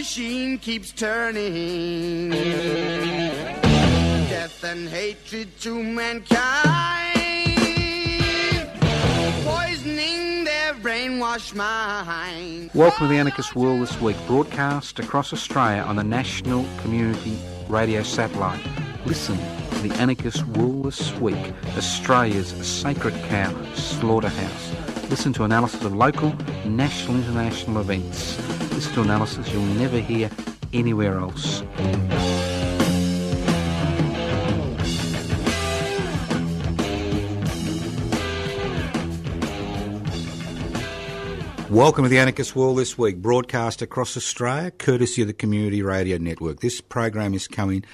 machine keeps turning. Death and hatred to mankind, poisoning their brainwashed mind. Welcome to the Anarchist World this week, broadcast across Australia on the National Community Radio Satellite. Listen to the Anarchist World this week, Australia's sacred cow slaughterhouse. Listen to analysis of local, national, international events. Listen to analysis you'll never hear anywhere else. Welcome to the Anarchist World this week, broadcast across Australia, courtesy of the Community Radio Network. This program is coming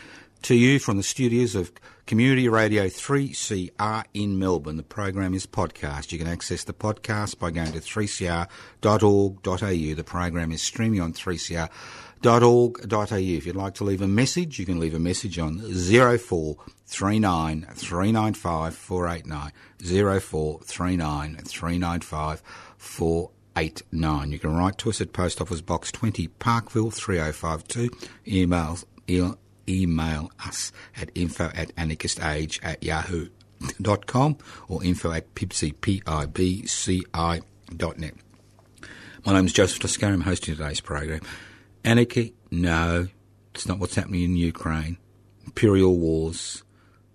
to you from the studios of Community Radio 3CR in Melbourne. The program is podcast. You can access the podcast by going to 3cr.org.au. The program is streaming on 3cr.org.au. If you'd like to leave a message, you can leave a message on 0439 395 489. 0439 395 489. You can write to us at Post Office Box 20, Parkville 3052. Emails, email us at info at anarchistage at yahoo.com or info at pibci, dot net. My name is Joseph Toscano. I'm hosting today's program. Anarchy? No, it's not what's happening in Ukraine. Imperial wars,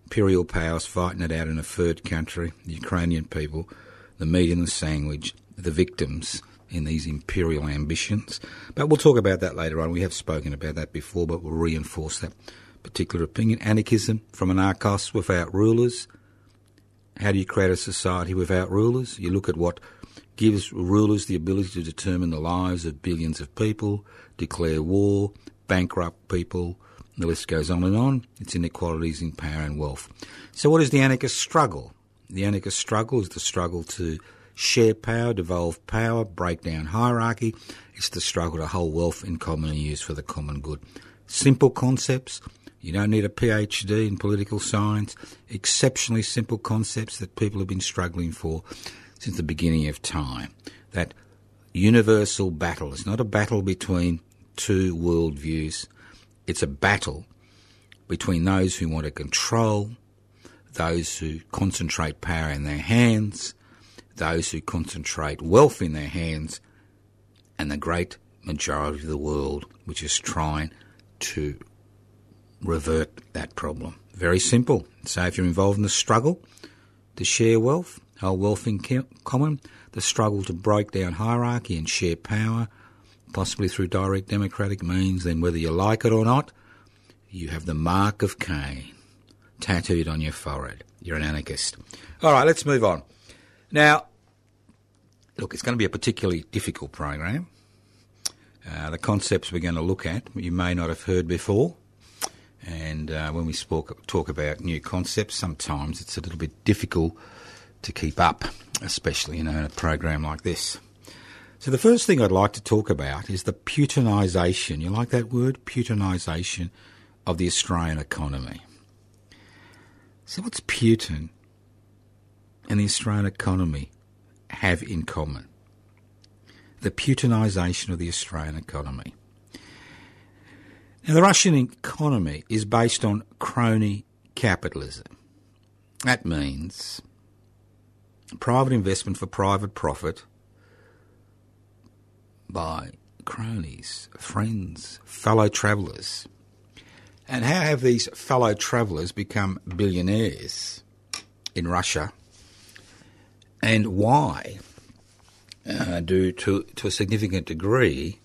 imperial powers fighting it out in a third country, the Ukrainian people, the meat in the sandwich, the victims in these imperial ambitions. But we'll talk about that later on. We have spoken about that before, but we'll reinforce that particular opinion. Anarchism from anarchos without rulers. How do you create a society without rulers? You look at what gives rulers the ability to determine the lives of billions of people, declare war, bankrupt people, the list goes on and on. It's inequalities in power and wealth. So, what is the anarchist struggle? The anarchist struggle is the struggle to share power, devolve power, break down hierarchy. It's the struggle to hold wealth in common and use for the common good. Simple concepts. You don't need a PhD in political science. Exceptionally simple concepts that people have been struggling for since the beginning of time. That universal battle. It's not a battle between two worldviews. It's a battle between those who want to control, those who concentrate power in their hands, those who concentrate wealth in their hands, and the great majority of the world which is trying to revert that problem. Very simple. So if you're involved in the struggle to share wealth, hold wealth in common, the struggle to break down hierarchy and share power, possibly through direct democratic means, then whether you like it or not, you have the mark of Cain tattooed on your forehead. You're an anarchist. All right, let's move on. Now, look, it's going to be a particularly difficult program. Uh, the concepts we're going to look at you may not have heard before. And uh, when we spoke, talk about new concepts, sometimes it's a little bit difficult to keep up, especially in a program like this. So the first thing I'd like to talk about is the Putinisation. You like that word? Putinisation of the Australian economy. So what's Putin and the Australian economy have in common? The Putinisation of the Australian economy. Now, the Russian economy is based on crony capitalism. That means private investment for private profit by cronies, friends, fellow travellers. And how have these fellow travellers become billionaires in Russia? And why uh, do, to, to a significant degree,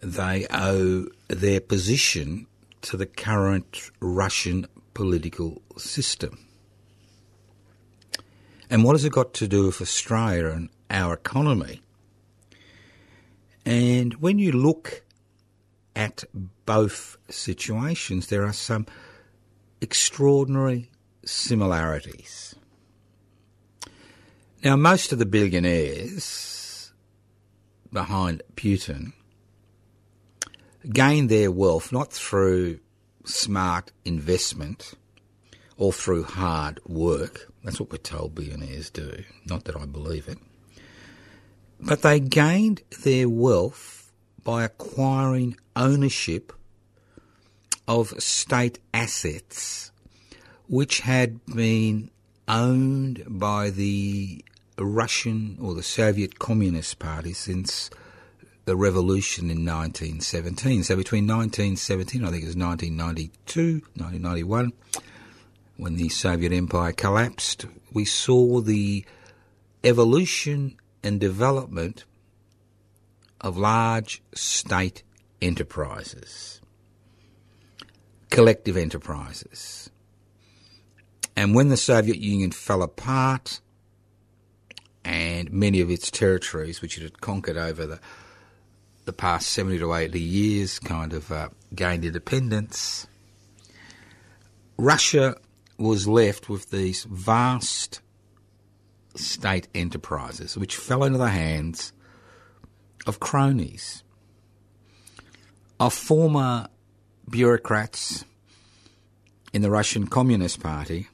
they owe their position to the current Russian political system. And what has it got to do with Australia and our economy? And when you look at both situations, there are some extraordinary similarities. Now, most of the billionaires behind Putin gained their wealth not through smart investment or through hard work. That's what we're told billionaires do. Not that I believe it. But they gained their wealth by acquiring ownership of state assets which had been owned by the Russian or the Soviet Communist Party since the revolution in 1917. So between 1917, I think it was 1992, 1991, when the Soviet Empire collapsed, we saw the evolution and development of large state enterprises, collective enterprises. And when the Soviet Union fell apart and many of its territories, which it had conquered over the the past 70 to 80 years kind of uh, gained independence, Russia was left with these vast state enterprises which fell into the hands of cronies, of former bureaucrats in the Russian Communist Party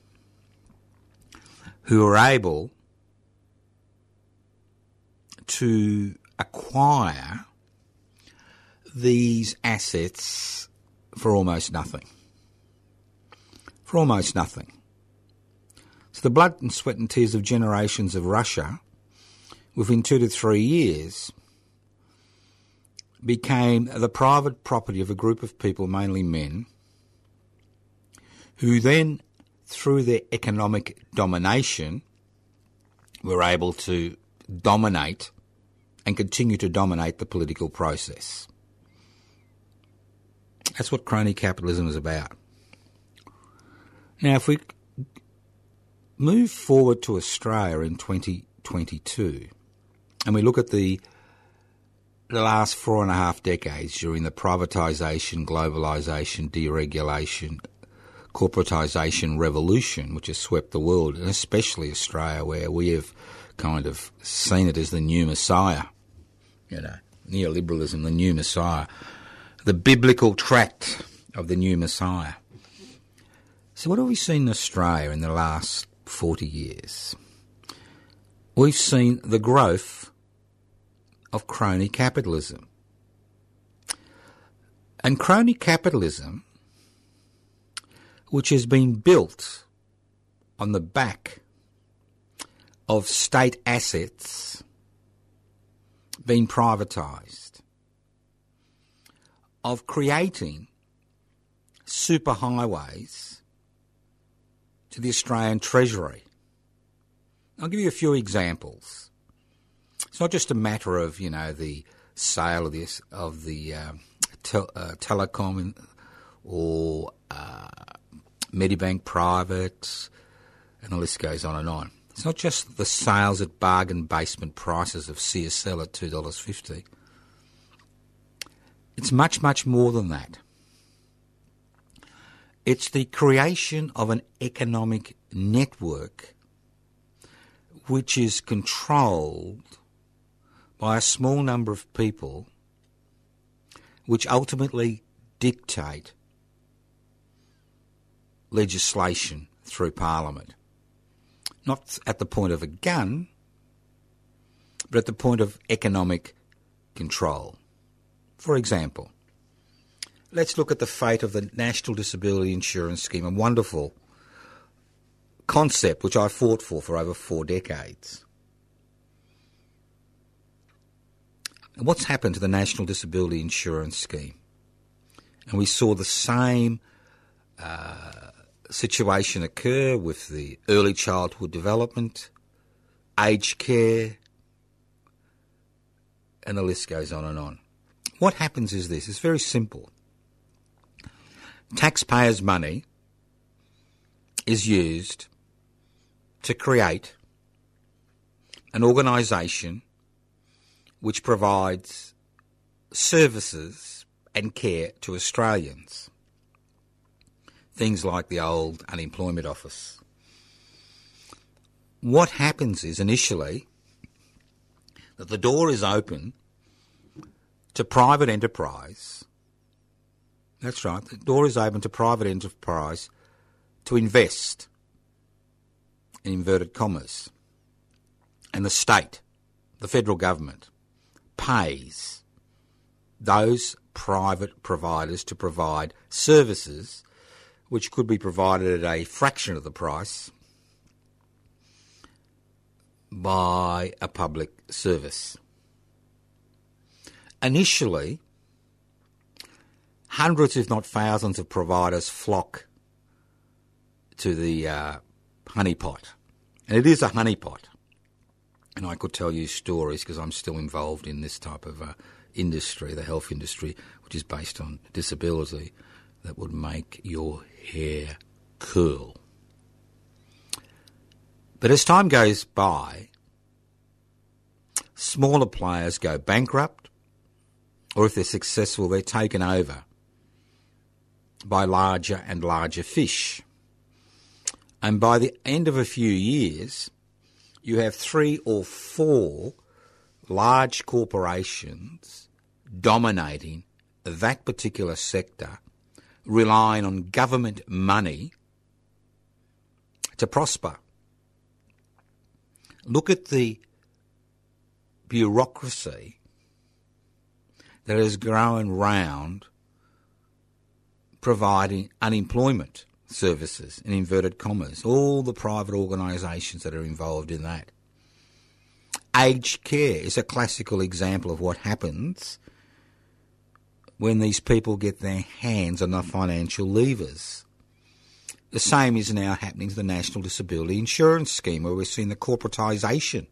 who were able to acquire these assets for almost nothing. For almost nothing. So the blood and sweat and tears of generations of Russia, within two to three years, became the private property of a group of people, mainly men, who then, through their economic domination, were able to dominate and continue to dominate the political process. That's what crony capitalism is about. Now, if we move forward to Australia in 2022 and we look at the the last four and a half decades during the privatisation, globalisation, deregulation, corporatisation revolution, which has swept the world, and especially Australia, where we have kind of seen it as the new messiah. You know, neoliberalism, the new messiah the biblical tract of the new Messiah. So, what have we seen in Australia in the last 40 years? We've seen the growth of crony capitalism. And crony capitalism, which has been built on the back of state assets being privatised, of creating superhighways to the Australian Treasury. I'll give you a few examples. It's not just a matter of you know the sale of this of the uh, tel- uh, telecom or uh, Medibank Private, and the list goes on and on. It's not just the sales at bargain basement prices of CSL at two dollars fifty. It's much, much more than that. It's the creation of an economic network which is controlled by a small number of people which ultimately dictate legislation through Parliament. Not at the point of a gun, but at the point of economic control. For example, let's look at the fate of the National Disability Insurance Scheme, a wonderful concept which I fought for for over four decades. What's happened to the National Disability Insurance Scheme? And we saw the same uh, situation occur with the early childhood development, aged care, and the list goes on and on. What happens is this it's very simple. Taxpayers' money is used to create an organisation which provides services and care to Australians. Things like the old unemployment office. What happens is initially that the door is open to private enterprise. That's right, the door is open to private enterprise to invest in inverted commas. And the state, the federal government, pays those private providers to provide services which could be provided at a fraction of the price by a public service. Initially, hundreds, if not thousands, of providers flock to the uh, honeypot. And it is a honeypot. And I could tell you stories because I'm still involved in this type of uh, industry, the health industry, which is based on disability, that would make your hair curl. But as time goes by, smaller players go bankrupt, or if they're successful, they're taken over by larger and larger fish. And by the end of a few years, you have three or four large corporations dominating that particular sector, relying on government money to prosper. Look at the bureaucracy that has grown round providing unemployment services, in inverted commas, all the private organisations that are involved in that. Aged care is a classical example of what happens when these people get their hands on the financial levers. The same is now happening to the National Disability Insurance Scheme, where we're seeing the corporatisation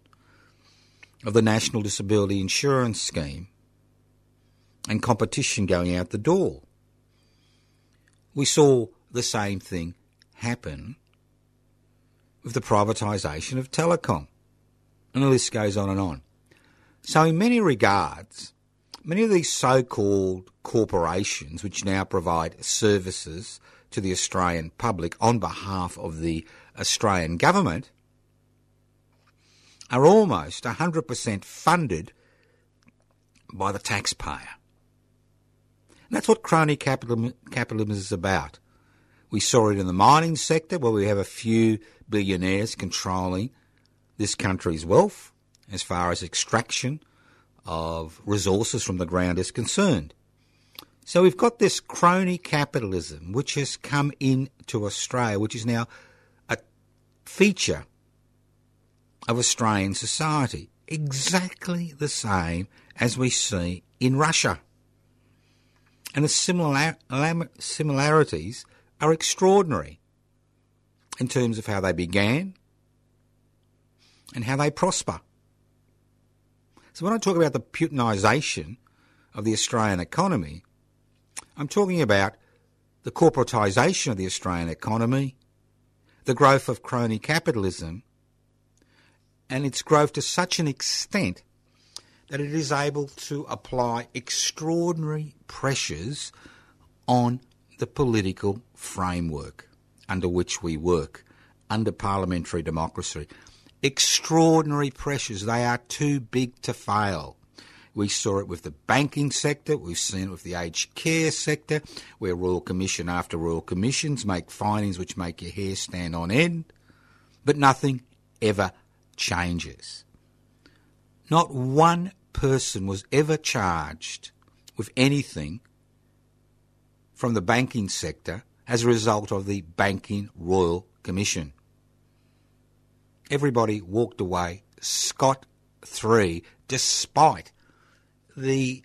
of the National Disability Insurance Scheme and competition going out the door. We saw the same thing happen with the privatisation of telecom. And the list goes on and on. So, in many regards, many of these so called corporations, which now provide services to the Australian public on behalf of the Australian government, are almost 100% funded by the taxpayer. And that's what crony capitalism, capitalism is about. We saw it in the mining sector where we have a few billionaires controlling this country's wealth as far as extraction of resources from the ground is concerned. So we've got this crony capitalism which has come into Australia, which is now a feature of Australian society, exactly the same as we see in Russia. And the similar, similarities are extraordinary in terms of how they began and how they prosper. So when I talk about the Putinisation of the Australian economy, I'm talking about the corporatisation of the Australian economy, the growth of crony capitalism, and its growth to such an extent that it is able to apply extraordinary pressures on the political framework under which we work, under parliamentary democracy. Extraordinary pressures, they are too big to fail. We saw it with the banking sector, we've seen it with the aged care sector, where Royal Commission after Royal Commissions make findings which make your hair stand on end, but nothing ever changes. Not one person was ever charged with anything from the banking sector as a result of the Banking Royal Commission. Everybody walked away scot free despite the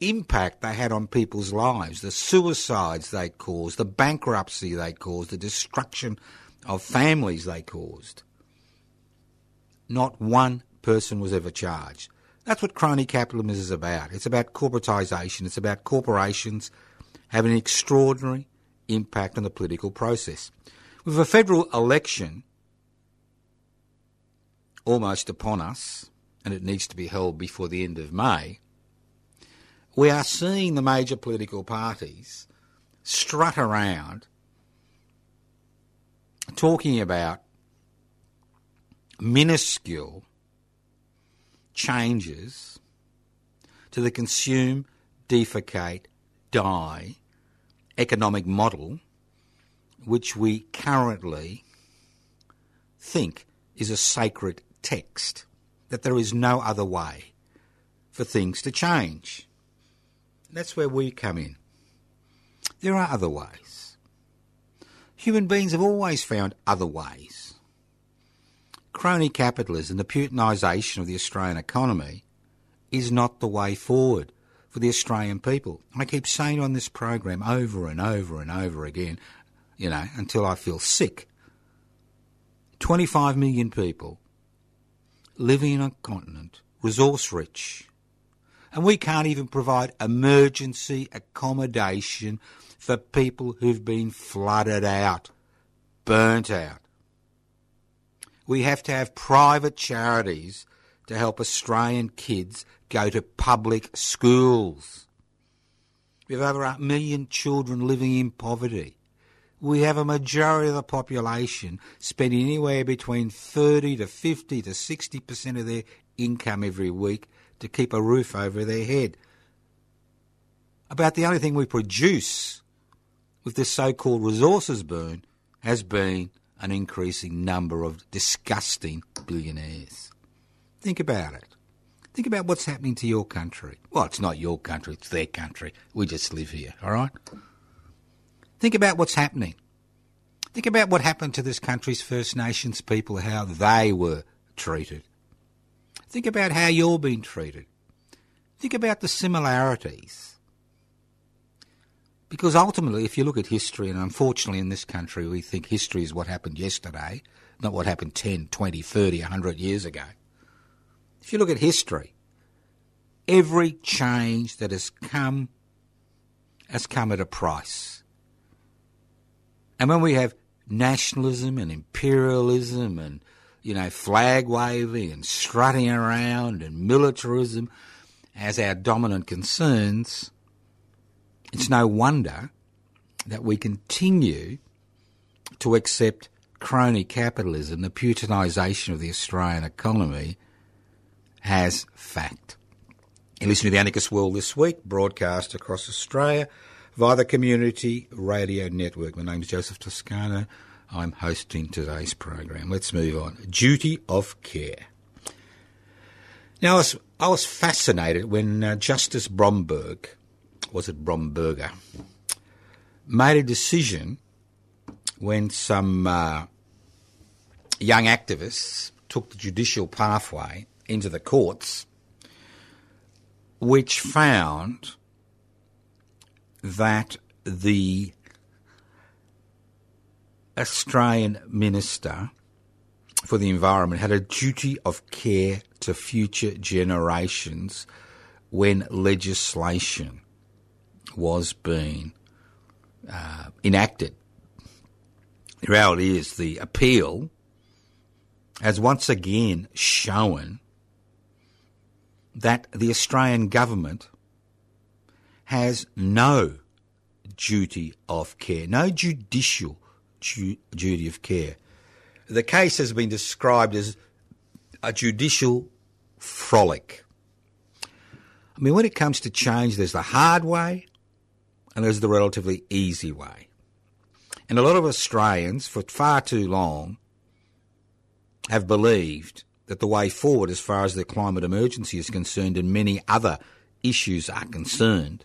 impact they had on people's lives, the suicides they caused, the bankruptcy they caused, the destruction of families they caused. Not one person was ever charged. That's what crony capitalism is about. It's about corporatisation. It's about corporations having an extraordinary impact on the political process. With a federal election almost upon us, and it needs to be held before the end of May, we are seeing the major political parties strut around talking about minuscule changes to the consume, defecate, die economic model which we currently think is a sacred text, that there is no other way for things to change. That's where we come in. There are other ways. Human beings have always found other ways. Crony capitalism, the Putinisation of the Australian economy, is not the way forward for the Australian people. I keep saying on this program over and over and over again, you know, until I feel sick. 25 million people living in a continent, resource rich, and we can't even provide emergency accommodation for people who've been flooded out, burnt out. We have to have private charities to help Australian kids go to public schools. We have over a million children living in poverty. We have a majority of the population spending anywhere between 30 to 50 to 60% of their income every week to keep a roof over their head. About the only thing we produce with this so called resources boom has been an increasing number of disgusting billionaires. Think about it. Think about what's happening to your country. Well, it's not your country, it's their country. We just live here, all right? Think about what's happening. Think about what happened to this country's First Nations people, how they were treated. Think about how you're being treated. Think about the similarities. Because ultimately, if you look at history, and unfortunately in this country we think history is what happened yesterday, not what happened 10, 20, 30, 100 years ago. If you look at history, every change that has come has come at a price. And when we have nationalism and imperialism and, you know, flag waving and strutting around and militarism as our dominant concerns, it's no wonder that we continue to accept crony capitalism, the Putinisation of the Australian economy, as fact. You listen to the Anarchist World this week, broadcast across Australia via the Community Radio Network. My name is Joseph Toscano. I'm hosting today's program. Let's move on. Duty of care. Now, I was, I was fascinated when uh, Justice Bromberg, was it Bromberger, made a decision when some uh, young activists took the judicial pathway into the courts, which found that the Australian Minister for the Environment had a duty of care to future generations when legislation was being uh, enacted. The reality is the appeal has once again shown that the Australian government has no duty of care, no judicial ju- duty of care. The case has been described as a judicial frolic. I mean, when it comes to change, there's the hard way and there's the relatively easy way. And a lot of Australians, for far too long, have believed that the way forward, as far as the climate emergency is concerned and many other issues are concerned,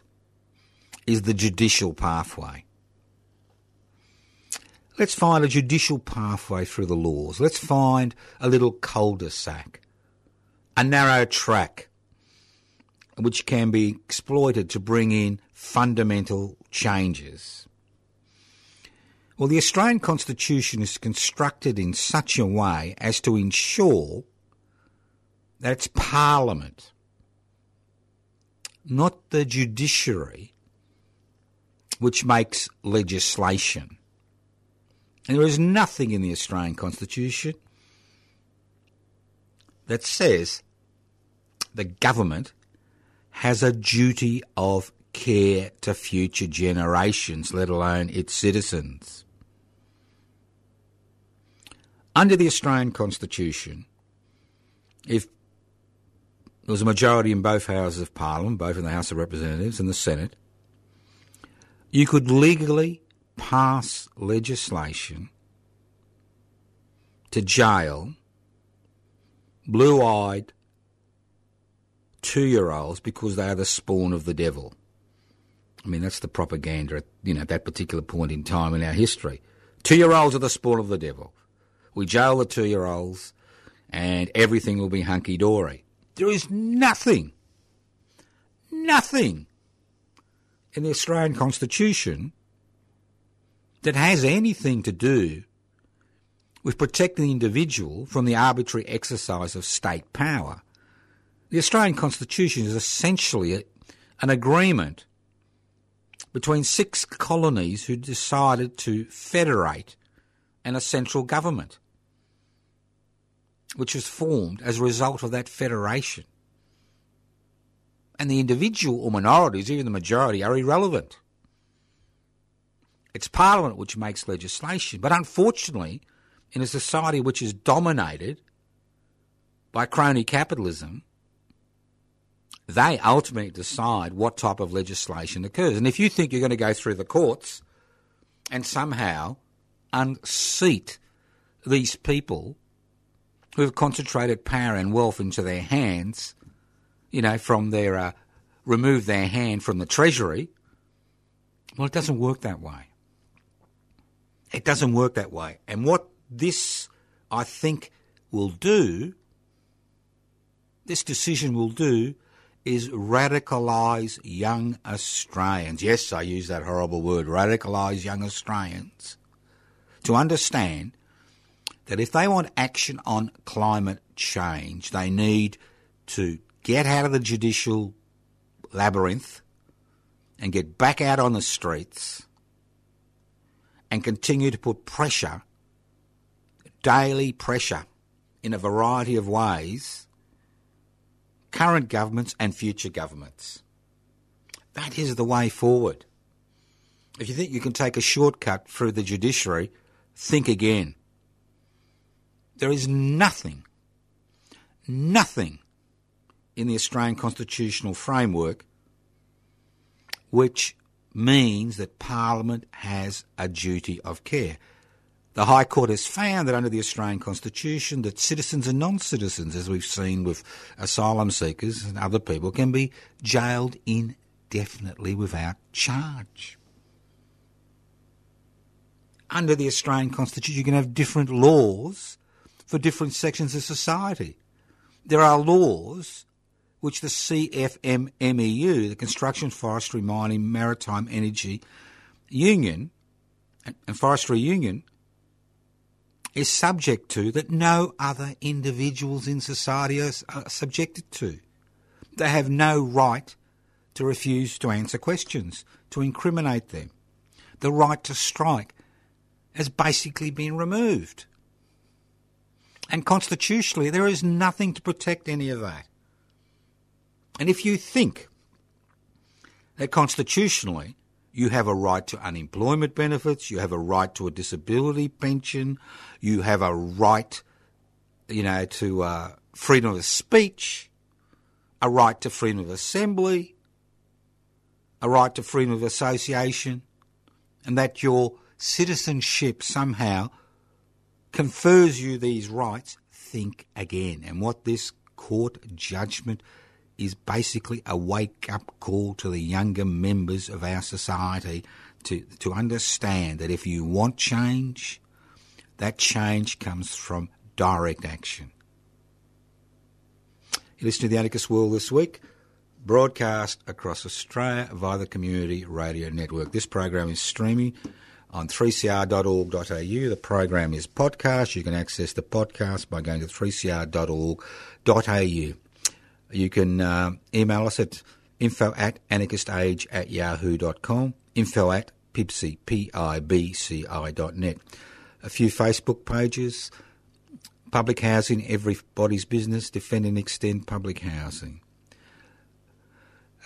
is the judicial pathway. Let's find a judicial pathway through the laws. Let's find a little cul-de-sac, a narrow track, which can be exploited to bring in fundamental changes. Well, the Australian Constitution is constructed in such a way as to ensure that it's Parliament, not the judiciary, which makes legislation. And there is nothing in the Australian Constitution that says the government has a duty of care to future generations, let alone its citizens. Under the Australian Constitution, if there was a majority in both houses of Parliament, both in the House of Representatives and the Senate, you could legally pass legislation to jail blue eyed two year olds because they are the spawn of the devil. I mean, that's the propaganda at you know, at that particular point in time in our history. Two year olds are the spawn of the devil. We jail the two year olds and everything will be hunky dory. There is nothing, nothing in the Australian Constitution that has anything to do with protecting the individual from the arbitrary exercise of state power. The Australian Constitution is essentially a, an agreement between six colonies who decided to federate and a central government, which was formed as a result of that federation. And the individual or minorities, even the majority, are irrelevant. It's Parliament which makes legislation, but unfortunately, in a society which is dominated by crony capitalism, they ultimately decide what type of legislation occurs. And if you think you're going to go through the courts and somehow unseat these people who have concentrated power and wealth into their hands, you know, from their, uh, remove their hand from the treasury, well, it doesn't work that way. It doesn't work that way. And what this, I think, will do, this decision will do, is radicalise young Australians. Yes, I use that horrible word, radicalise young Australians, to understand that if they want action on climate change, they need to get out of the judicial labyrinth and get back out on the streets and continue to put pressure daily pressure in a variety of ways, current governments and future governments. That is the way forward. If you think you can take a shortcut through the judiciary, think again. There is nothing, nothing in the Australian constitutional framework which means that Parliament has a duty of care. The High Court has found that under the Australian Constitution that citizens and non-citizens, as we've seen with asylum seekers and other people, can be jailed indefinitely without charge. Under the Australian Constitution, you can have different laws for different sections of society. There are laws which the CFMMEU, the Construction, Forestry, Mining, Maritime Energy Union, and Forestry Union, is subject to that no other individuals in society are, subjected to. They have no right to refuse to answer questions, to incriminate them. The right to strike has basically been removed. And constitutionally, there is nothing to protect any of that. And if you think that constitutionally you have a right to unemployment benefits. You have a right to a disability pension. You have a right, you know, to uh, freedom of speech, a right to freedom of assembly, a right to freedom of association, and that your citizenship somehow confers you these rights, think again. And what this court judgment is basically a wake up call to the younger members of our society to, to understand that if you want change, that change comes from direct action. You listen to the Anarchist World this week, broadcast across Australia via the Community Radio Network. This program is streaming on 3cr.org.au. The program is podcast. You can access the podcast by going to 3cr.org.au. You can uh, email us at info at anarchistage at yahoo.com, info at pibci, P-I-B-C-I dot net. A few Facebook pages, public housing, everybody's business, defend and extend public housing.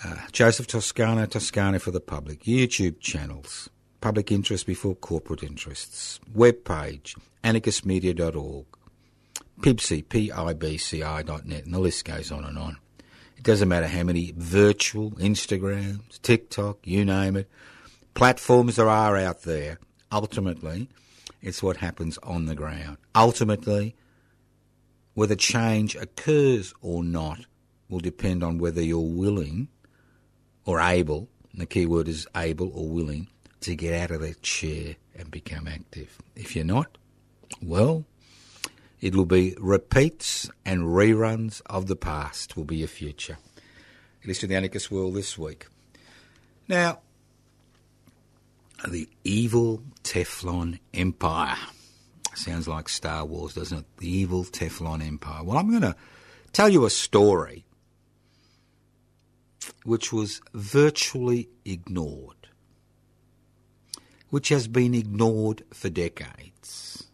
Uh, Joseph Toscano, Toscano for the public. YouTube channels. Public interest before corporate interests. Web page, anarchistmedia.org. Pibci, P-I-B-C-I.net, and the list goes on and on. It doesn't matter how many virtual, Instagrams, TikTok, you name it, platforms there are out there. Ultimately, it's what happens on the ground. Ultimately, whether change occurs or not will depend on whether you're willing or able, and the key word is able or willing, to get out of that chair and become active. If you're not, well, it will be repeats and reruns of the past will be your future. Listen to the Anarchist World this week. Now, the evil Teflon Empire. Sounds like Star Wars, doesn't it? The evil Teflon Empire. Well, I'm going to tell you a story which was virtually ignored, which has been ignored for decades.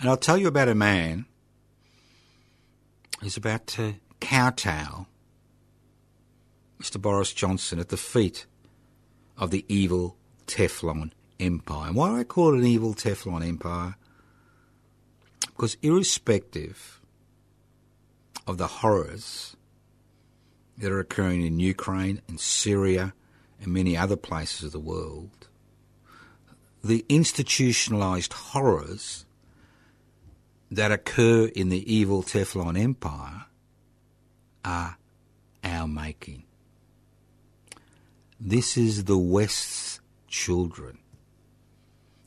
And I'll tell you about a man who's about to kowtow Mr. Boris Johnson at the feet of the evil Teflon Empire. And why do I call it an evil Teflon Empire? Because irrespective of the horrors that are occurring in Ukraine and Syria and many other places of the world, the institutionalized horrors that occur in the evil Teflon Empire are our making. This is the West's children.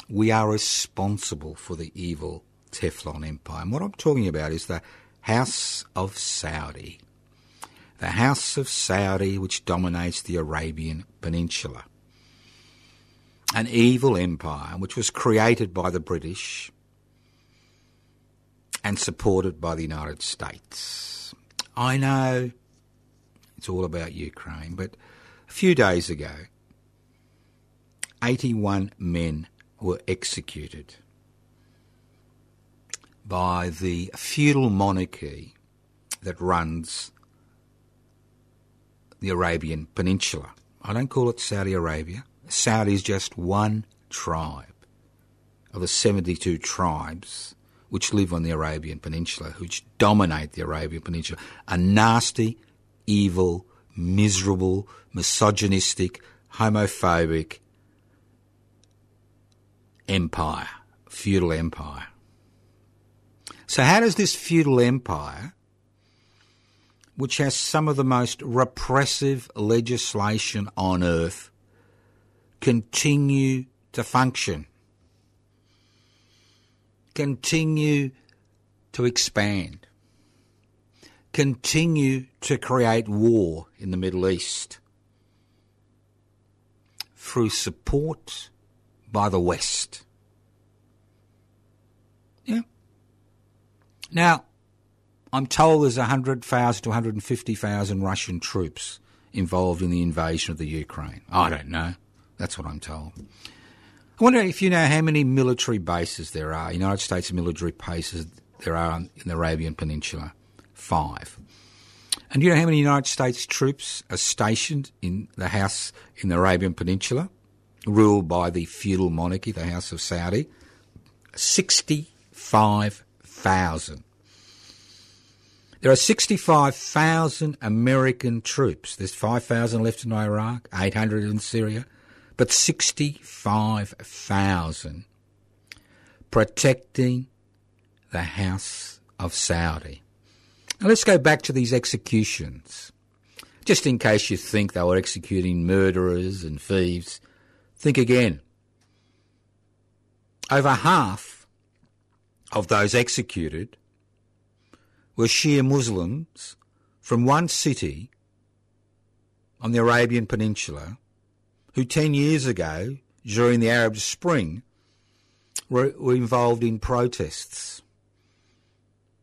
We are responsible for the evil Teflon Empire. And what I'm talking about is the House of Saudi. The House of Saudi, which dominates the Arabian Peninsula. An evil empire which was created by the British and supported by the United States. I know it's all about Ukraine, but a few days ago, 81 men were executed by the feudal monarchy that runs the Arabian Peninsula. I don't call it Saudi Arabia. Saudi is just one tribe of the 72 tribes which live on the Arabian Peninsula, which dominate the Arabian Peninsula. A nasty, evil, miserable, misogynistic, homophobic, empire, feudal empire. So, how does this feudal empire, which has some of the most repressive legislation on earth, continue to function? Continue to expand? Continue to create war in the Middle East through support by the West. Yeah. Now, I'm told there's 100,000 to 150,000 Russian troops involved in the invasion of the Ukraine. I don't know. That's what I'm told. Wonder if you know how many military bases there are, United States military bases there are in the Arabian Peninsula. Five. And do you know how many United States troops are stationed in the house in the Arabian Peninsula? ruled by the feudal monarchy, the House of Saudi, 65,000. There are 65,000 American troops. There's 5,000 left in Iraq, 800 in Syria, but 65,000 protecting the House of Saudi. Now let's go back to these executions. Just in case you think they were executing murderers and thieves, Think again. Over half of those executed were Shia Muslims from one city on the Arabian Peninsula who 10 years ago, during the Arab Spring, were, were involved in protests.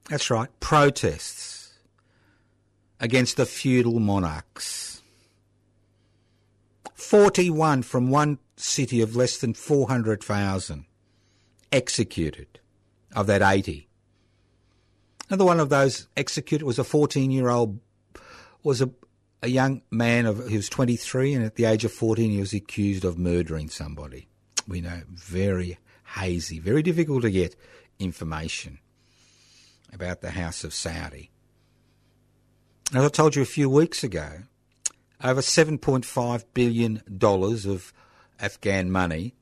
That's right, protests against the feudal monarchs. 41 from one city of less than 400,000 executed of that 80. Another one of those executed was a 14 year old, was a, a young man of he was 23, and at the age of 14, he was accused of murdering somebody. We know very hazy, very difficult to get information about the House of Saudi. As I told you a few weeks ago, over $7.5 billion of Afghan money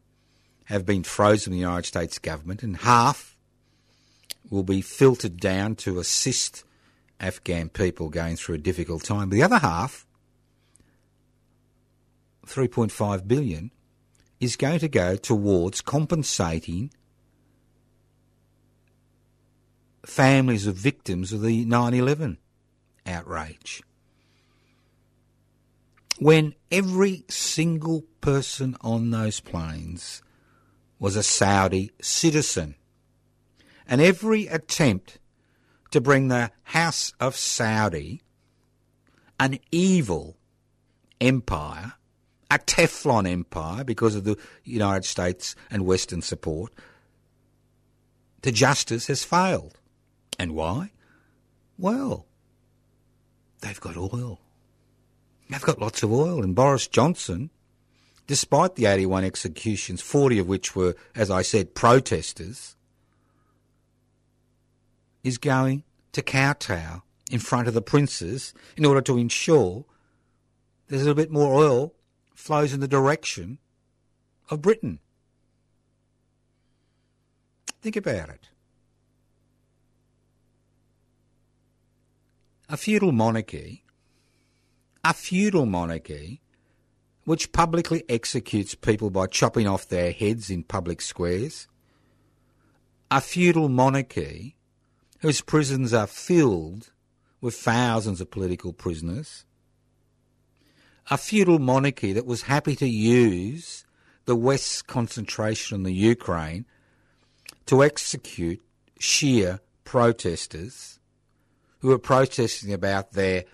have been frozen in the United States government, and half will be filtered down to assist Afghan people going through a difficult time. The other half, 3.5 billion, is going to go towards compensating families of victims of the 9/11 outrage. When every single person on those planes was a Saudi citizen. And every attempt to bring the House of Saudi, an evil empire, a Teflon empire because of the United States and Western support, to justice has failed. And why? Well, they've got oil. They've got lots of oil. And Boris Johnson, despite the 81 executions, 40 of which were, as I said, protesters, is going to kowtow in front of the princes in order to ensure there's a little bit more oil flows in the direction of Britain. Think about it. A feudal monarchy, a feudal monarchy which publicly executes people by chopping off their heads in public squares, a feudal monarchy whose prisons are filled with thousands of political prisoners, a feudal monarchy that was happy to use the West's concentration on the Ukraine to execute Shia protesters who were protesting about their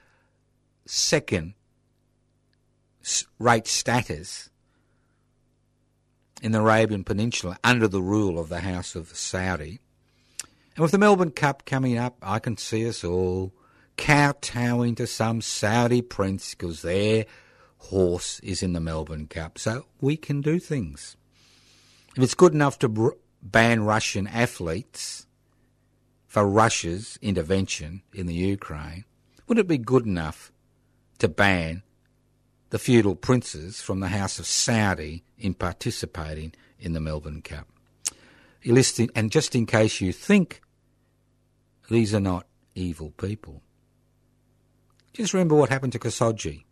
second rate status in the Arabian Peninsula under the rule of the House of Saudi. And with the Melbourne Cup coming up, I can see us all kowtowing to some Saudi prince because their horse is in the Melbourne Cup. So we can do things. If it's good enough to br- ban Russian athletes for Russia's intervention in the Ukraine, would it be good enough to ban the feudal princes from the House of Saudi in participating in the Melbourne Cup? Listing, and just in case you think these are not evil people. Just remember what happened to Khashoggi.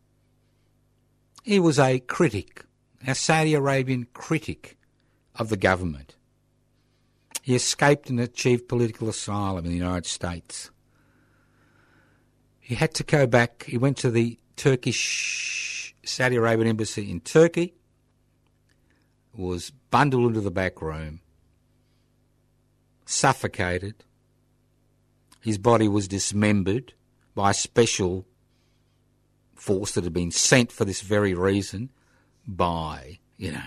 He was a critic, a Saudi Arabian critic of the government. He escaped and achieved political asylum in the United States. He had to go back. He went to the Turkish Saudi Arabian embassy in Turkey, was bundled into the back room, suffocated, his body was dismembered by a special force that had been sent for this very reason by, you know,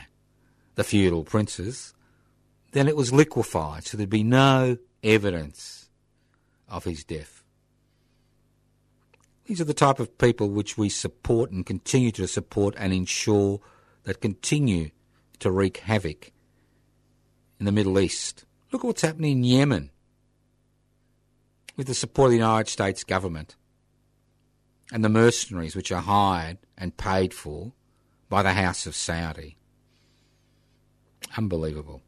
the feudal princes. Then it was liquefied, so there'd be no evidence of his death. These are the type of people which we support and continue to support and ensure that continue to wreak havoc in the Middle East. Look at what's happening in Yemen with the support of the United States government and the mercenaries which are hired and paid for by the House of Saudi. Unbelievable.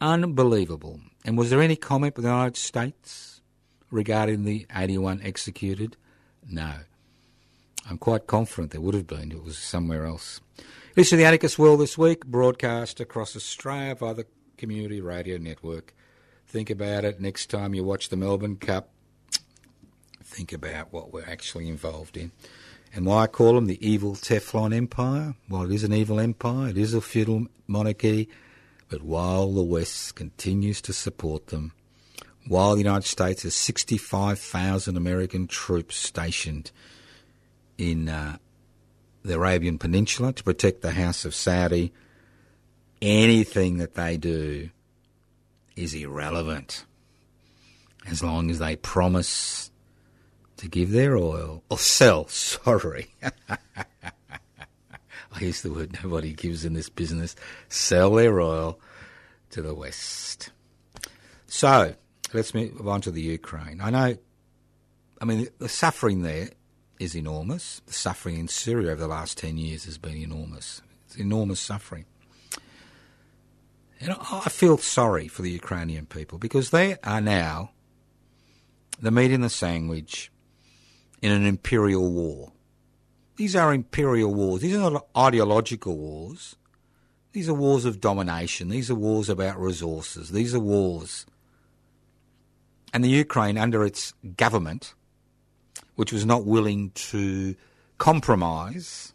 Unbelievable. And was there any comment by the United States regarding the 81 executed? No. I'm quite confident there would have been it was somewhere else. Listen to the Anarchist World this week, broadcast across Australia via the Community Radio Network. Think about it next time you watch the Melbourne Cup. Think about what we're actually involved in. And why I call them the evil Teflon Empire? Well, it is an evil empire, it is a feudal monarchy, but while the West continues to support them, while the United States has 65,000 American troops stationed in uh, the Arabian Peninsula to protect the House of Saudi, anything that they do is irrelevant as long as they promise to give their oil, or sell, sorry. I use the word nobody gives in this business, sell their oil to the West. So, let's move on to the Ukraine. I know, I mean, the suffering there is enormous. The suffering in Syria over the last 10 years has been enormous. It's enormous suffering. And I feel sorry for the Ukrainian people because they are now the meat in the sandwich in an imperial war. These are imperial wars. These are not ideological wars. These are wars of domination. These are wars about resources. These are wars. And the Ukraine, under its government, which was not willing to compromise,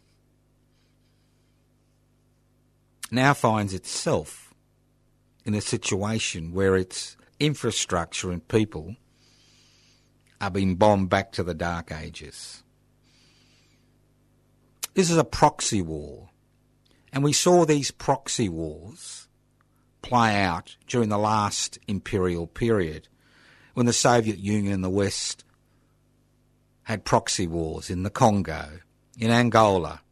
now finds itself in a situation where its infrastructure and people are being bombed back to the Dark Ages. This is a proxy war. And we saw these proxy wars play out during the last imperial period when the Soviet Union and the West had proxy wars in the Congo, in Angola,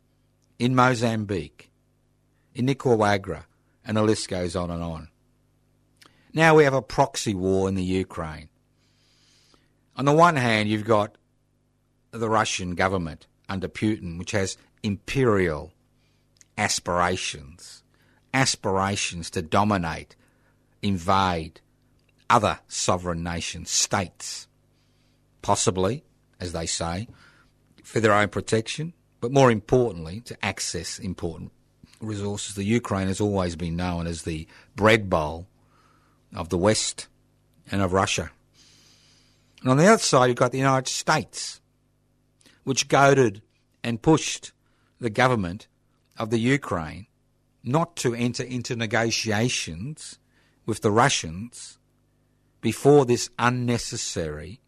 in Mozambique, in Nicaragua, and the list goes on and on. Now we have a proxy war in the Ukraine. On the one hand, you've got the Russian government under Putin, which has imperial aspirations, aspirations to dominate, invade other sovereign nation states, possibly, as they say, for their own protection, but more importantly, to access important resources. The Ukraine has always been known as the bread bowl of the West and of Russia. And on the other side, you've got the United States, which goaded and pushed the government of the Ukraine not to enter into negotiations with the Russians before this unnecessary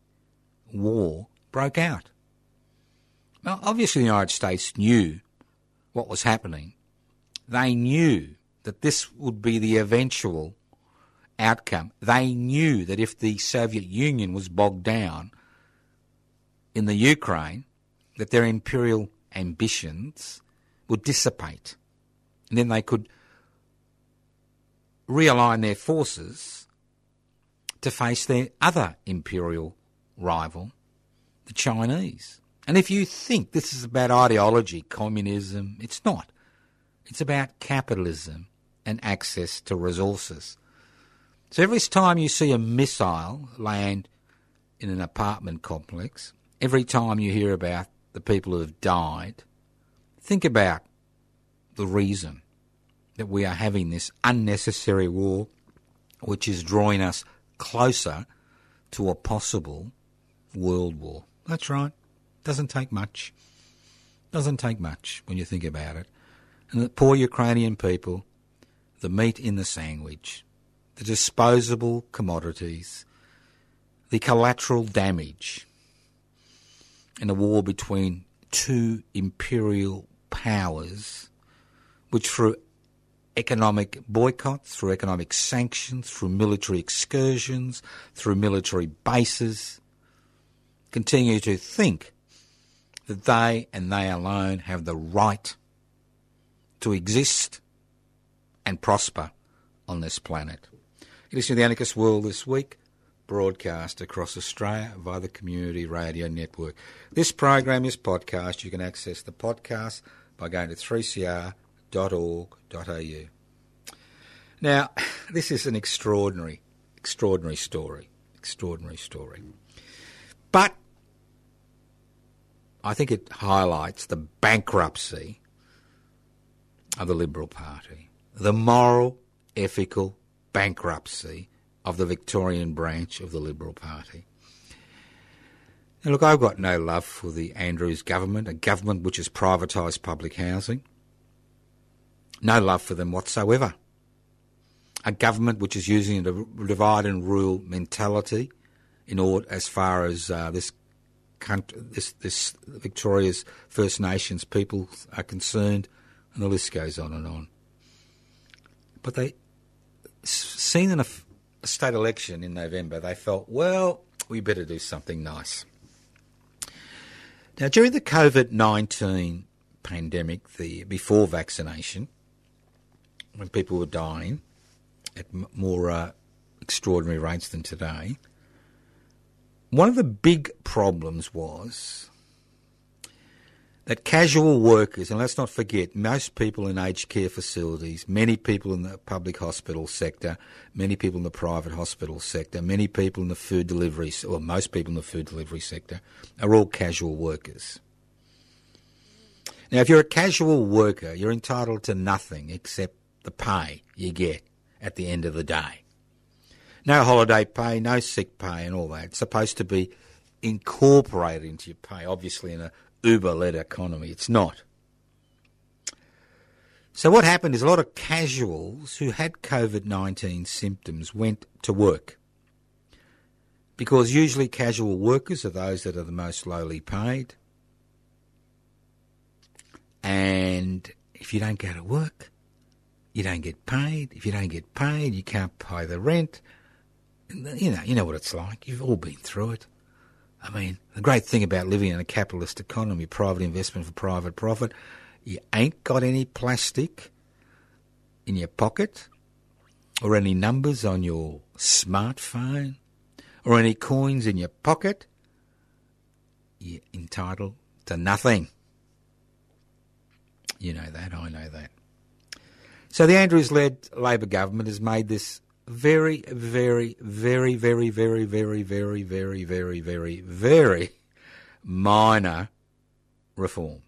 war broke out. Now, obviously, the United States knew what was happening. They knew that this would be the eventual outcome. They knew that if the Soviet Union was bogged down in the Ukraine, that their imperial ambitions would dissipate. And then they could realign their forces to face their other imperial rival, the Chinese. And if you think this is about ideology, communism, it's not. It's about capitalism and access to resources. So every time you see a missile land in an apartment complex, every time you hear about the people who have died, think about the reason that we are having this unnecessary war, which is drawing us closer to a possible world war. That's right. Doesn't take much. Doesn't take much when you think about it. And the poor Ukrainian people, the meat in the sandwich, the disposable commodities, the collateral damage in a war between two imperial powers, which through economic boycotts, through economic sanctions, through military excursions, through military bases, continue to think that they and they alone have the right to exist and prosper on this planet. You listen to the Anarchist World this week, broadcast across Australia via the Community Radio Network. This program is podcast. You can access the podcast by going to 3cr.org.au. Now, this is an extraordinary, extraordinary story. Extraordinary story. But I think it highlights the bankruptcy of the Liberal Party, the moral, ethical bankruptcy of the Victorian branch of the Liberal Party. Now, look, I've got no love for the Andrews government, a government which has privatised public housing. No love for them whatsoever. A government which is using a divide and rule mentality in order, as far as uh, this country, this, this Victoria's First Nations people are concerned, and the list goes on and on. But they, seen in a, state election in November, they felt, well, we better do something nice. Now, during the COVID 19 pandemic, the before vaccination, when people were dying at more uh, extraordinary rates than today, one of the big problems was that casual workers, and let's not forget, most people in aged care facilities, many people in the public hospital sector, many people in the private hospital sector, many people in the food delivery, or most people in the food delivery sector, are all casual workers. Now, if you're a casual worker, you're entitled to nothing except the pay you get at the end of the day. No holiday pay, no sick pay, and all that. It's supposed to be incorporated into your pay, obviously, in a Uber led economy. It's not. So, what happened is a lot of casuals who had COVID 19 symptoms went to work. Because usually casual workers are those that are the most lowly paid. And if you don't go to work, you don't get paid. If you don't get paid, you can't pay the rent. You know, you know what it's like. You've all been through it. I mean, the great thing about living in a capitalist economy, private investment for private profit, you ain't got any plastic in your pocket or any numbers on your smartphone or any coins in your pocket. You're entitled to nothing. You know that, I know that. So the Andrews led Labor government has made this very, very, very, very, very, very, very, very, very, very, very minor reform.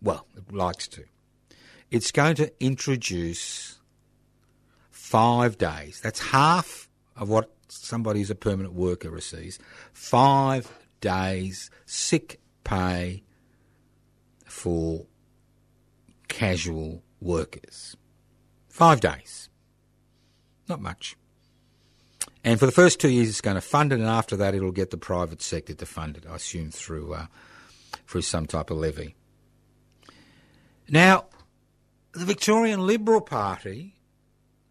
Well, it likes to. It's going to introduce five days. That's half of what somebody who's a permanent worker receives. Five days sick pay for casual workers. Five days. Not much. And for the first two years, it's going to fund it, and after that, it'll get the private sector to fund it. I assume through uh, through some type of levy. Now, the Victorian Liberal Party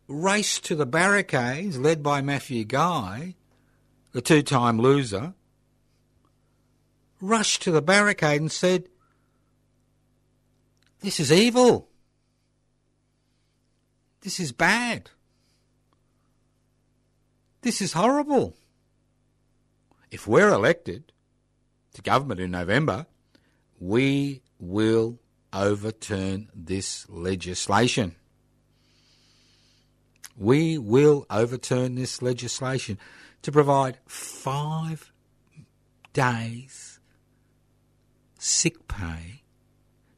raced to the barricades, led by Matthew Guy, the two-time loser. Rushed to the barricade and said, "This is evil. This is bad." This is horrible. If we're elected to government in November, we will overturn this legislation. We will overturn this legislation to provide five days sick pay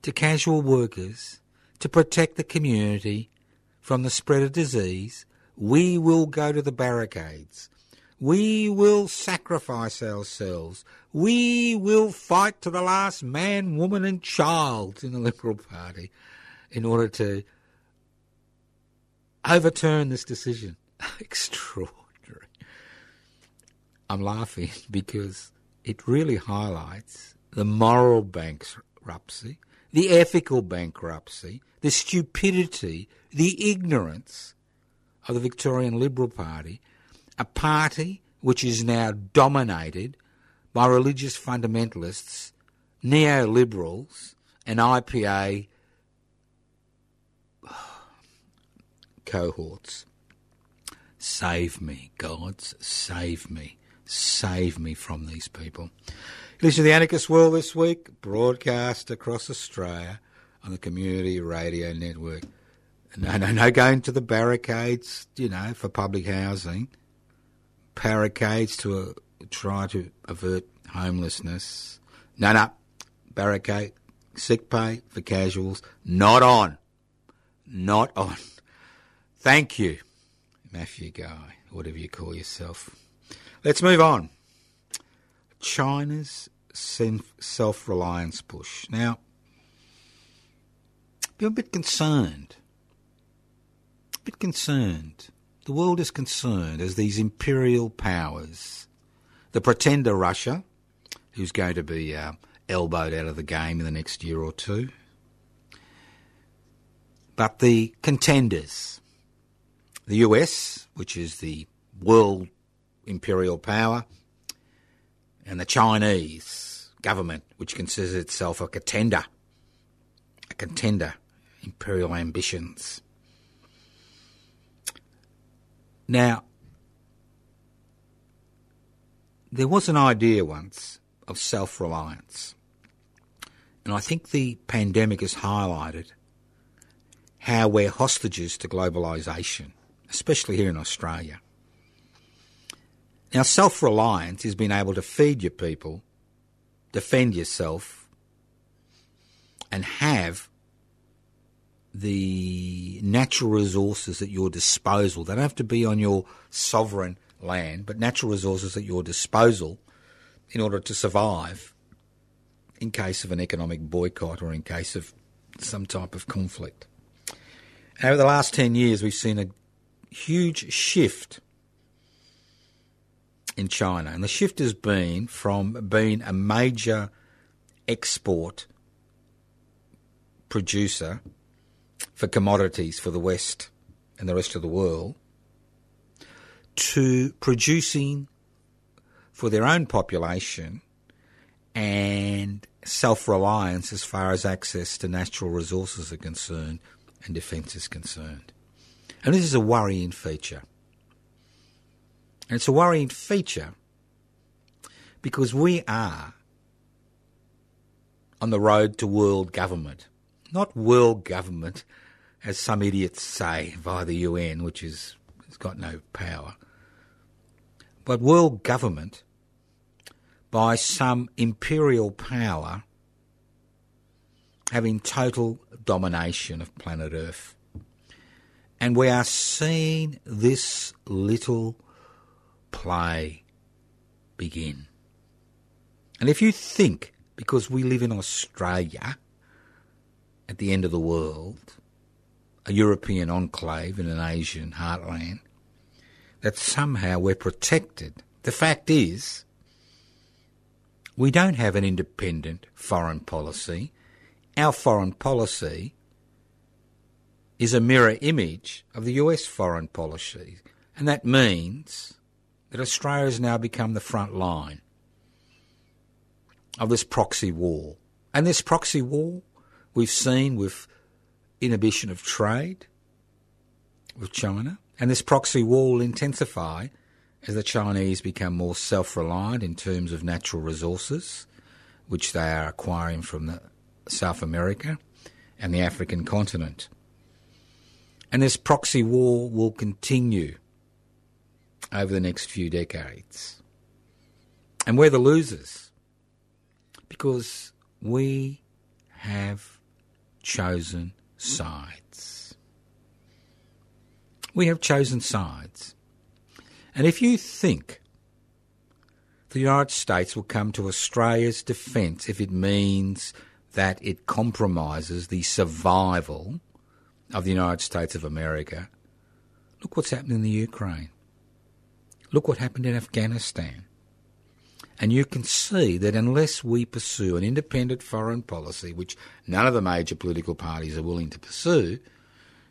to casual workers to protect the community from the spread of disease we will go to the barricades. We will sacrifice ourselves. We will fight to the last man, woman, and child in the Liberal Party in order to overturn this decision. Extraordinary. I'm laughing because it really highlights the moral bankruptcy, the ethical bankruptcy, the stupidity, the ignorance of the Victorian Liberal Party, a party which is now dominated by religious fundamentalists, neoliberals, and IPA cohorts. Save me, gods, save me, save me from these people. Listen to the Anarchist World this week, broadcast across Australia on the Community Radio Network. No, no, no going to the barricades, you know, for public housing. Barricades to uh, try to avert homelessness. No, no. Barricade, sick pay for casuals. Not on. Not on. Thank you, Matthew Guy, whatever you call yourself. Let's move on. China's self reliance push. Now, I'm a bit concerned bit concerned. The world is concerned as these imperial powers, the pretender Russia, who's going to be uh, elbowed out of the game in the next year or two, but the contenders, the US, which is the world imperial power, and the Chinese, government which considers itself a contender, a contender, imperial ambitions. Now, there was an idea once of self reliance, and I think the pandemic has highlighted how we're hostages to globalisation, especially here in Australia. Now, self reliance is being able to feed your people, defend yourself, and have the natural resources at your disposal. They don't have to be on your sovereign land, but natural resources at your disposal in order to survive in case of an economic boycott or in case of some type of conflict. over the last 10 years, we've seen a huge shift in China. And the shift has been from being a major export producer for commodities for the West and the rest of the world to producing for their own population and self reliance as far as access to natural resources are concerned and defence is concerned. And this is a worrying feature. And it's a worrying feature because we are on the road to world government. Not world government, as some idiots say, via the UN, which is, has got no power, but world government by some imperial power having total domination of planet Earth. And we are seeing this little play begin. And if you think, because we live in Australia, at the end of the world, a European enclave in an Asian heartland, that somehow we're protected. The fact is, we don't have an independent foreign policy. Our foreign policy is a mirror image of the US foreign policy. And that means that Australia has now become the front line of this proxy war. And this proxy war we've seen with inhibition of trade with China, and this proxy war will intensify as the Chinese become more self reliant in terms of natural resources, which they are acquiring from South America and the African continent. And this proxy war will continue over the next few decades. And we're the losers because we have chosen sides. We have chosen sides. And if you think the United States will come to Australia's defence if it means that it compromises the survival of the United States of America, look what's happened in the Ukraine. Look what happened in Afghanistan. And you can see that unless we pursue an independent foreign policy, which none of the major political parties are willing to pursue,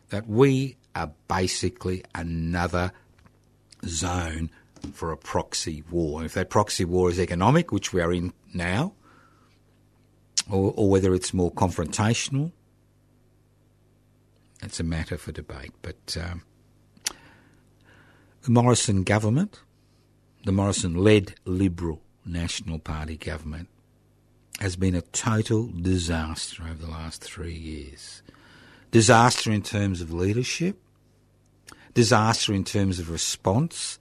that we are basically another zone for a proxy war. And if that proxy war is economic, which we are in now, or, or whether it's more confrontational, that's a matter for debate. But um, the Morrison government, the Morrison led Liberal National Party government, has been a total disaster over the last three years. Disaster in terms of leadership, disaster in terms of response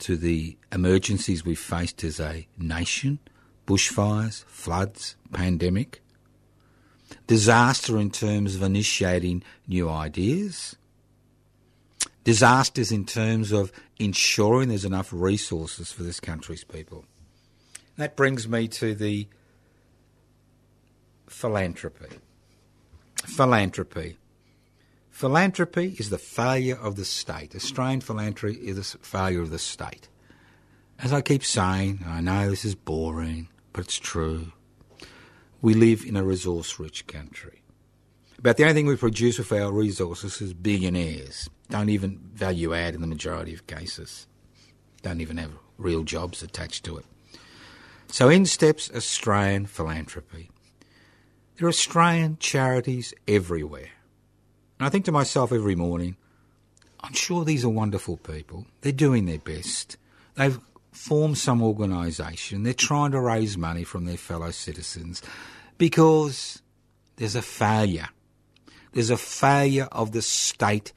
to the emergencies we've faced as a nation bushfires, floods, pandemic. Disaster in terms of initiating new ideas disasters in terms of ensuring there's enough resources for this country's people. That brings me to the philanthropy. Philanthropy. Philanthropy is the failure of the state. Australian philanthropy is the failure of the state. As I keep saying, I know this is boring, but it's true. We live in a resource rich country. About the only thing we produce with our resources is billionaires don't even value add in the majority of cases, don't even have real jobs attached to it. So in steps Australian philanthropy. There are Australian charities everywhere. And I think to myself every morning, I'm sure these are wonderful people. They're doing their best. They've formed some organisation. They're trying to raise money from their fellow citizens because there's a failure. There's a failure of the state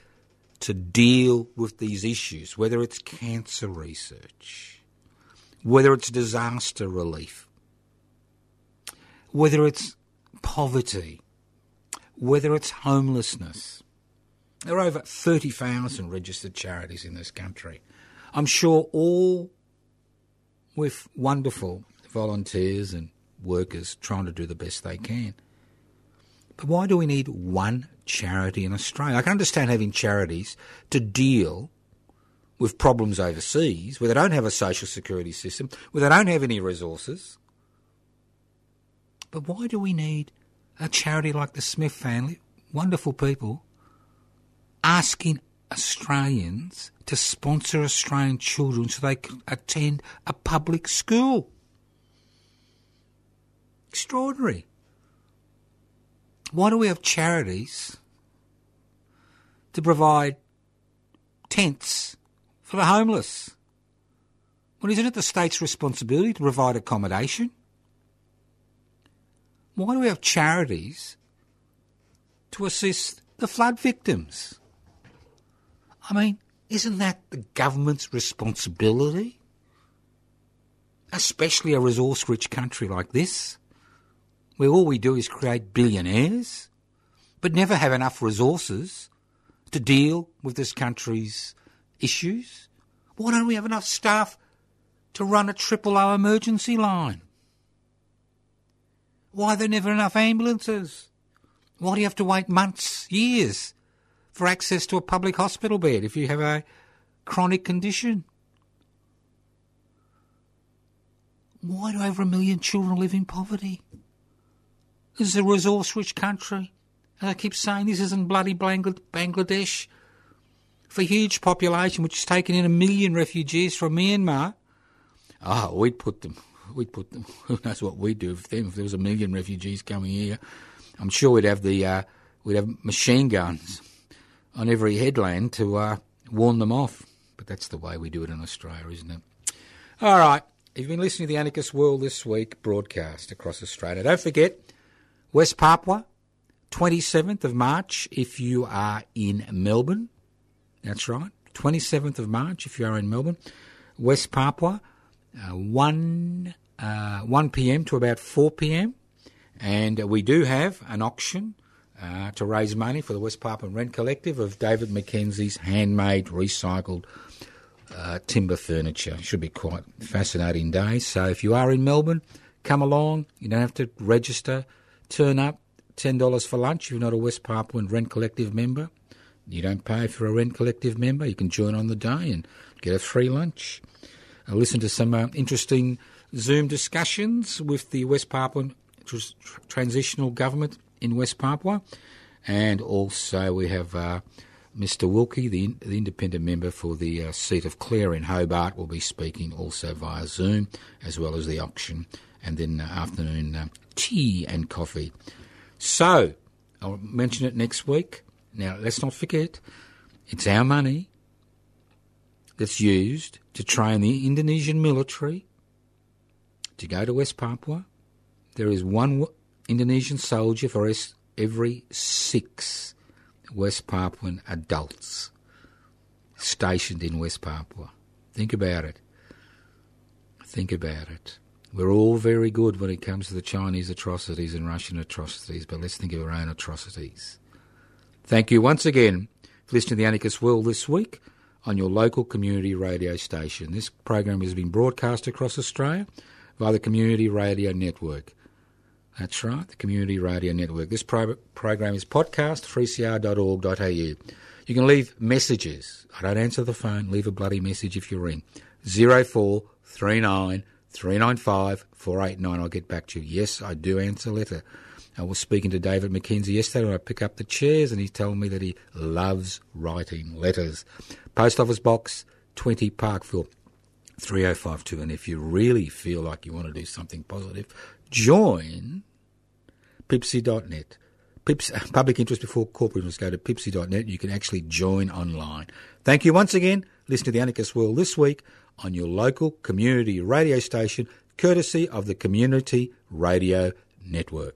to deal with these issues, whether it's cancer research, whether it's disaster relief, whether it's poverty, whether it's homelessness. There are over 30,000 registered charities in this country. I'm sure all with wonderful volunteers and workers trying to do the best they can. But why do we need one charity in Australia? I can understand having charities to deal with problems overseas where they don't have a social security system, where they don't have any resources. But why do we need a charity like the Smith family, wonderful people, asking Australians to sponsor Australian children so they can attend a public school? Extraordinary. Why do we have charities to provide tents for the homeless? Well, isn't it the state's responsibility to provide accommodation? Why do we have charities to assist the flood victims? I mean, isn't that the government's responsibility? Especially a resource rich country like this, where all we do is create billionaires, but never have enough resources to deal with this country's issues. Why don't we have enough staff to run a triple O emergency line? Why are there never enough ambulances? Why do you have to wait months, years for access to a public hospital bed if you have a chronic condition? Why do over a million children live in poverty? This is a resource rich country. And I keep saying this isn't bloody Bangladesh. For huge population which has taken in a million refugees from Myanmar, ah, oh, we'd put them we'd put them. Who knows what we'd do if them? If there was a million refugees coming here, I'm sure we'd have the uh, we'd have machine guns on every headland to uh, warn them off. But that's the way we do it in Australia, isn't it? All right. You've been listening to the Anarchist World this week broadcast across Australia. Don't forget West Papua, 27th of March if you are in Melbourne. That's right. 27th of March if you are in Melbourne. West Papua, uh, 1 uh, 1 p.m. to about 4 p.m. And we do have an auction uh, to raise money for the West Papuan Rent Collective of David Mackenzie's handmade recycled uh, timber furniture. Should be quite fascinating day. So if you are in Melbourne, come along. You don't have to register. Turn up. Ten dollars for lunch if you're not a West Papuan Rent Collective member. You don't pay for a Rent Collective member. You can join on the day and get a free lunch. I listened to some uh, interesting Zoom discussions with the West Papuan tr- transitional government in West Papua, and also we have uh, Mr. Wilkie, the, the, independent member for the uh, seat of Clark in Hobart, will be speaking also via Zoom, as well as the auction, and then uh, afternoon uh, tea and coffee. So, I'll mention it next week. Now, let's not forget, it's our money that's used to train the Indonesian military to go to West Papua, there is one Indonesian soldier for every six West Papuan adults stationed in West Papua. Think about it. Think about it. We're all very good when it comes to the Chinese atrocities and Russian atrocities, but let's think of our own atrocities. Thank you once again for listening to the Anarchist World this week on your local community radio station. This program has been broadcast across Australia via the Community Radio Network. That's right, the Community Radio Network. This pro- program is podcast, 3cr.org.au. You can leave messages. I don't answer the phone. Leave a bloody message if you ring. 0439 395 489. I'll get back to you. Yes, I do answer letter. I was speaking to David McKenzie yesterday when I pick up the chairs, and he told me that he loves writing letters. Post Office Box 20 Parkville 3052. And if you really feel like you want to do something positive, join pipsy.net. Pips, public interest before corporate interest. Go to pipsy.net. And you can actually join online. Thank you once again. Listen to the Anarchist World this week on your local community radio station, courtesy of the Community Radio Network.